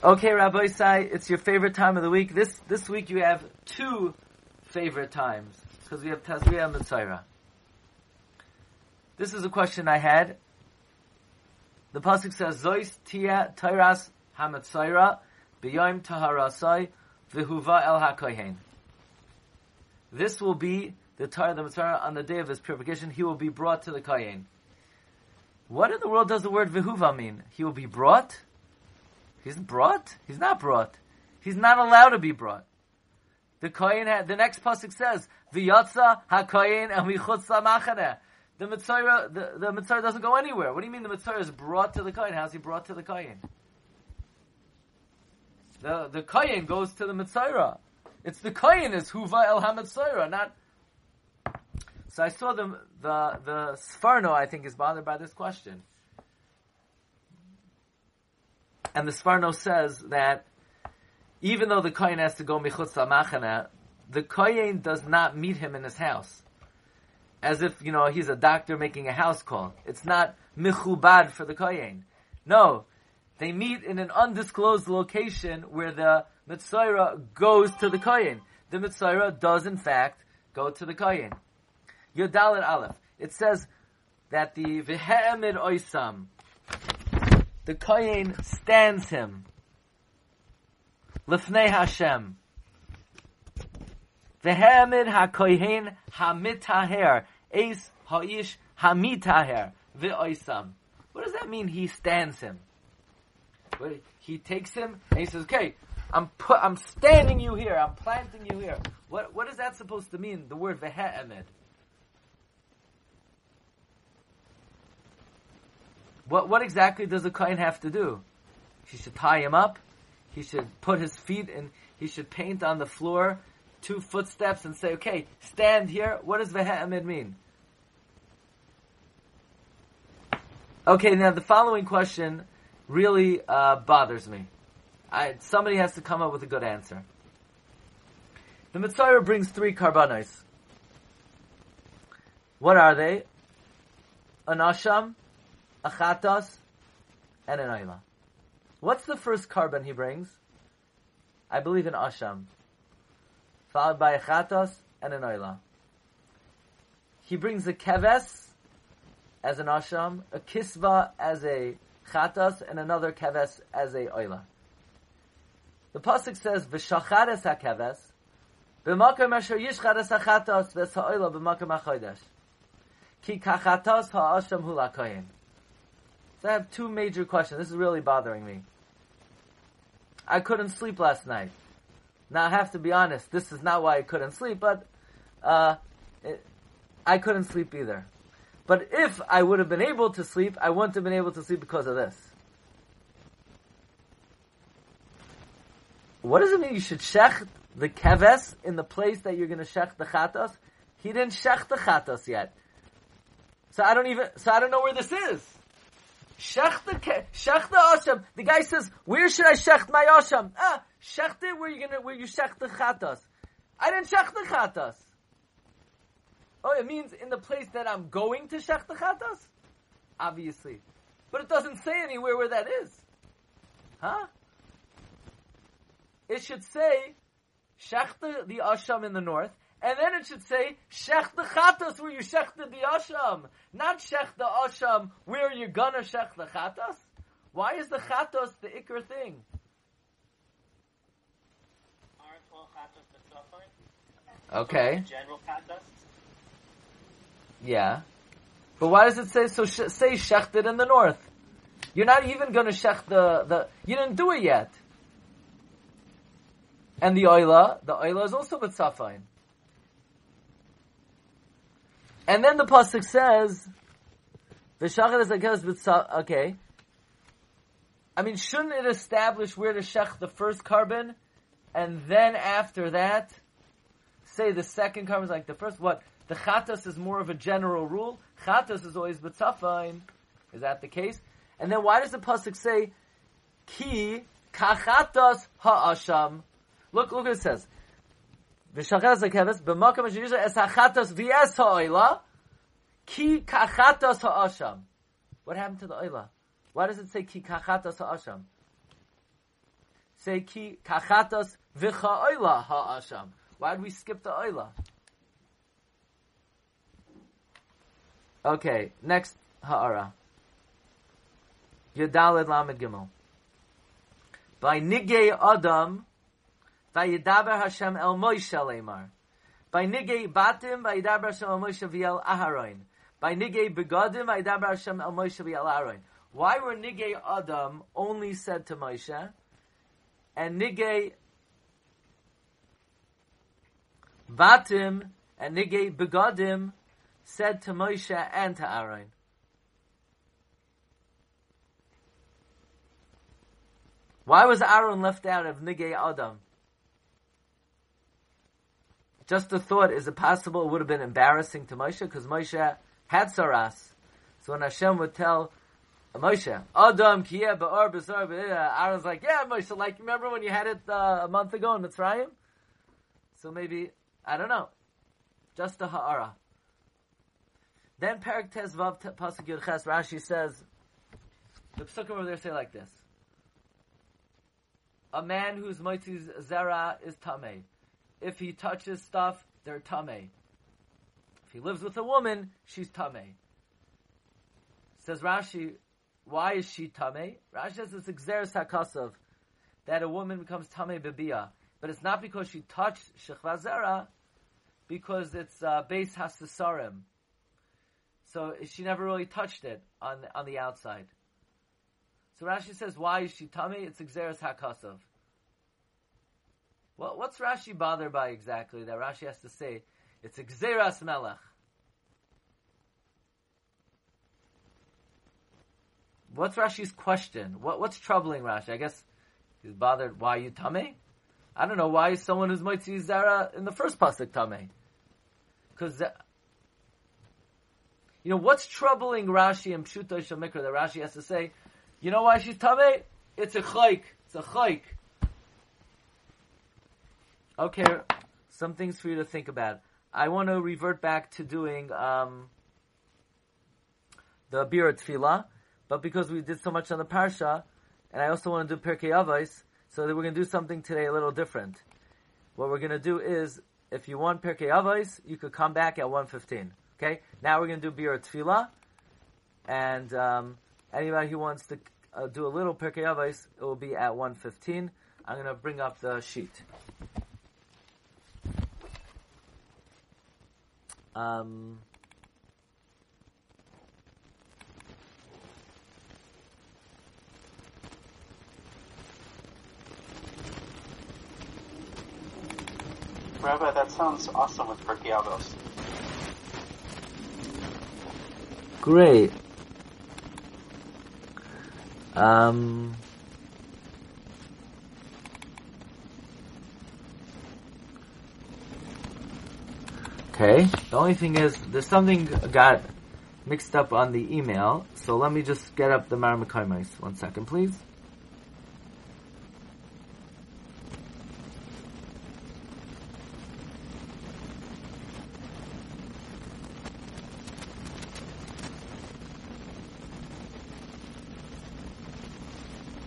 Okay, Rabbi Sai, it's your favorite time of the week. This this week you have two favorite times because we have Tazriya Mitzayra. This is a question I had. The pasuk says, "Zois tia tairas hamitzayra b'yom taharasai v'huva el hakohen." This will be the Torah of the Metzora on the day of his purification. He will be brought to the kohen. What in the world does the word v'huva mean? He will be brought. He's brought. He's not brought. He's not allowed to be brought. The kohen. the next pasuk says, "V'yatza hakohen and v'chutza machaneh." The Metzora, the, the Metzora doesn't go anywhere. What do you mean the Metzora is brought to the Kohen? How's he brought to the Kohen? The, the Kohen goes to the Metzora. It's the Kohen is Huva El HaMitzvah, not... So I saw the, the, the Sforno, I think, is bothered by this question. And the Sforno says that even though the Kohen has to go Michutz Machana, the Kohen does not meet him in his house as if, you know, he's a doctor making a house call. It's not michubad for the kohen. No. They meet in an undisclosed location where the Metzora goes to the kohen. The Metzora does in fact go to the kohen. Yodalit Aleph. It says that the V'he'emid Oisam, the kohen stands him. Lefnei Hashem. V'hamid ha-kohen ha-mitaher. Eis ha-ish ha-mitaher. What does that mean, he stands him? He takes him and he says, okay, I'm put, I'm standing you here, I'm planting you here. What, what is that supposed to mean, the word v'ha'amid? What, what exactly does a kohen have to do? He should tie him up. He should put his feet in. He should paint on the floor two footsteps and say, okay, stand here. What does Vehe'amid mean? Okay, now the following question really uh, bothers me. I, somebody has to come up with a good answer. The Metzora brings three karbanos. What are they? An asham, a chatas, and an ayla. What's the first korban he brings? I believe an asham followed by a chatos and an oila. He brings a keves as an asham, a kisva as a chatos, and another keves as a oila. The pasuk says, "V'shachares hakeves, b'makom asher yishchares hachatos v'sa'oila b'makom hachodesh, ki kachatos ha'asham hu lakoyin." So I have two major questions. This is really bothering me. I couldn't sleep last night. Now I have to be honest, this is not why I couldn't sleep, but uh, it, I couldn't sleep either. But if I would have been able to sleep, I wouldn't have been able to sleep because of this. What does it mean you should shech the keves in the place that you're going to shech the chatas? He didn't shech the chatas yet. So I don't even, so I don't know where this is. Shech the, shech the asham. The guy says, where should I shech my asham? Ah, Shechte where you gonna where you shech the chatas. I didn't shech the chatas. Oh, it means in the place that I'm going to shech the chatas? Obviously. But it doesn't say anywhere where that is. Huh? It should say shech the, the asham in the north, and then it should say shech the chatas where you shech the, asham. Not shech the asham where you're gonna shech the chatas. Why is the chatas the ikr thing? Okay. General katas. Yeah. But why does it say so? Sh- say shechted in the north. You're not even going to shech the the. You didn't do it yet. And the oila, the oila is also b'tzafain. And then the pasuk says, "V'shachet is b'tzaf." Okay. I mean, shouldn't it establish where to shech the first korban, and then after that? say the second korban is like the first. What the chatas is more of a general rule. Chatas is always betzafain. Is that the case? And then why does the pasuk say ki kachatas ha'asham? Look, look what it says. V'shachas hakeves b'makam asher es hachatas v'es ha'oila ki kachatas ha'asham. What happened to the oila? Why does it say ki kachatas ha'asham? say ki kachatas v'cha ha'asham. Why did we skip the oila? Okay, next ha'ara. Yadalid Lamed Gimel. By Nigei Adam, Vayidaber Hashem El Moshe Lemar. By Nigei Batim, by Vayidaber Hashem El Moshe V'El Aharon. By Nigei Begadim, Vayidaber Hashem El Moshe V'El Aharon. Why were Nigei Adam only said to Moshe, and Nigei Batim and Nigei Begadim said to Moshe and to Aaron? Why was Aaron left out of Nigei Adam? Just a thought, is it possible it would have been embarrassing to Moshe? Because Moshe had Saras. So when Hashem would tell Moshe, Adam kiyeh ba'or b'sar Aaron's like, yeah, Moshe, like, remember when you had it uh, a month ago in Mitzrayim? So maybe, I don't know. Just the ha'ara. Then Perak Tez Vav Pasuk Yud Ches, Rashi says, the Psukim over there say like this a man whose moitzi's zera is tame. If he touches stuff, they're tame. If he lives with a woman, she's tame. Says Rashi, why is she tame? Rashi says it's exeris hakasov that a woman becomes tame bebia, but it's not because she touched shechva zera, because it's uh, base hasasarim. So she never really touched it on on the outside. So Rashi says, why is she tummy? It's Xeris HaKasav. Well, what's Rashi bothered by exactly that Rashi has to say? It's a Xeras Melech. What's Rashi's question? What, what's troubling Rashi? I guess he's bothered. Why you tummy? I don't know. Why someone who's Moitzi Zara in the first pasuk tummy? Because you know what's troubling Rashi and Pshuto Shemikra that Rashi has to say you know why she's tame? It's a chayk. It's a chayk. Okay, some things for you to think about. I want to revert back to doing um, the Bira Tefillah, but because we did so much on the Parsha, and I also want to do Pirkei Avos, so that we're going to do something today a little different. What we're going to do is, if you want Pirkei Avos, you could come back at 1.15. Okay? Now we're going to do Bira Tefillah, and... Um, Anybody who wants to uh, do a little Pirkei Avos, it will be at 1.15. I'm going to bring up the sheet. Um, Rabbi, that sounds awesome with Pirkei Great. Um, okay. The only thing is, there's something got mixed up on the email. So let me just get up the Maramakoimais. One second, please.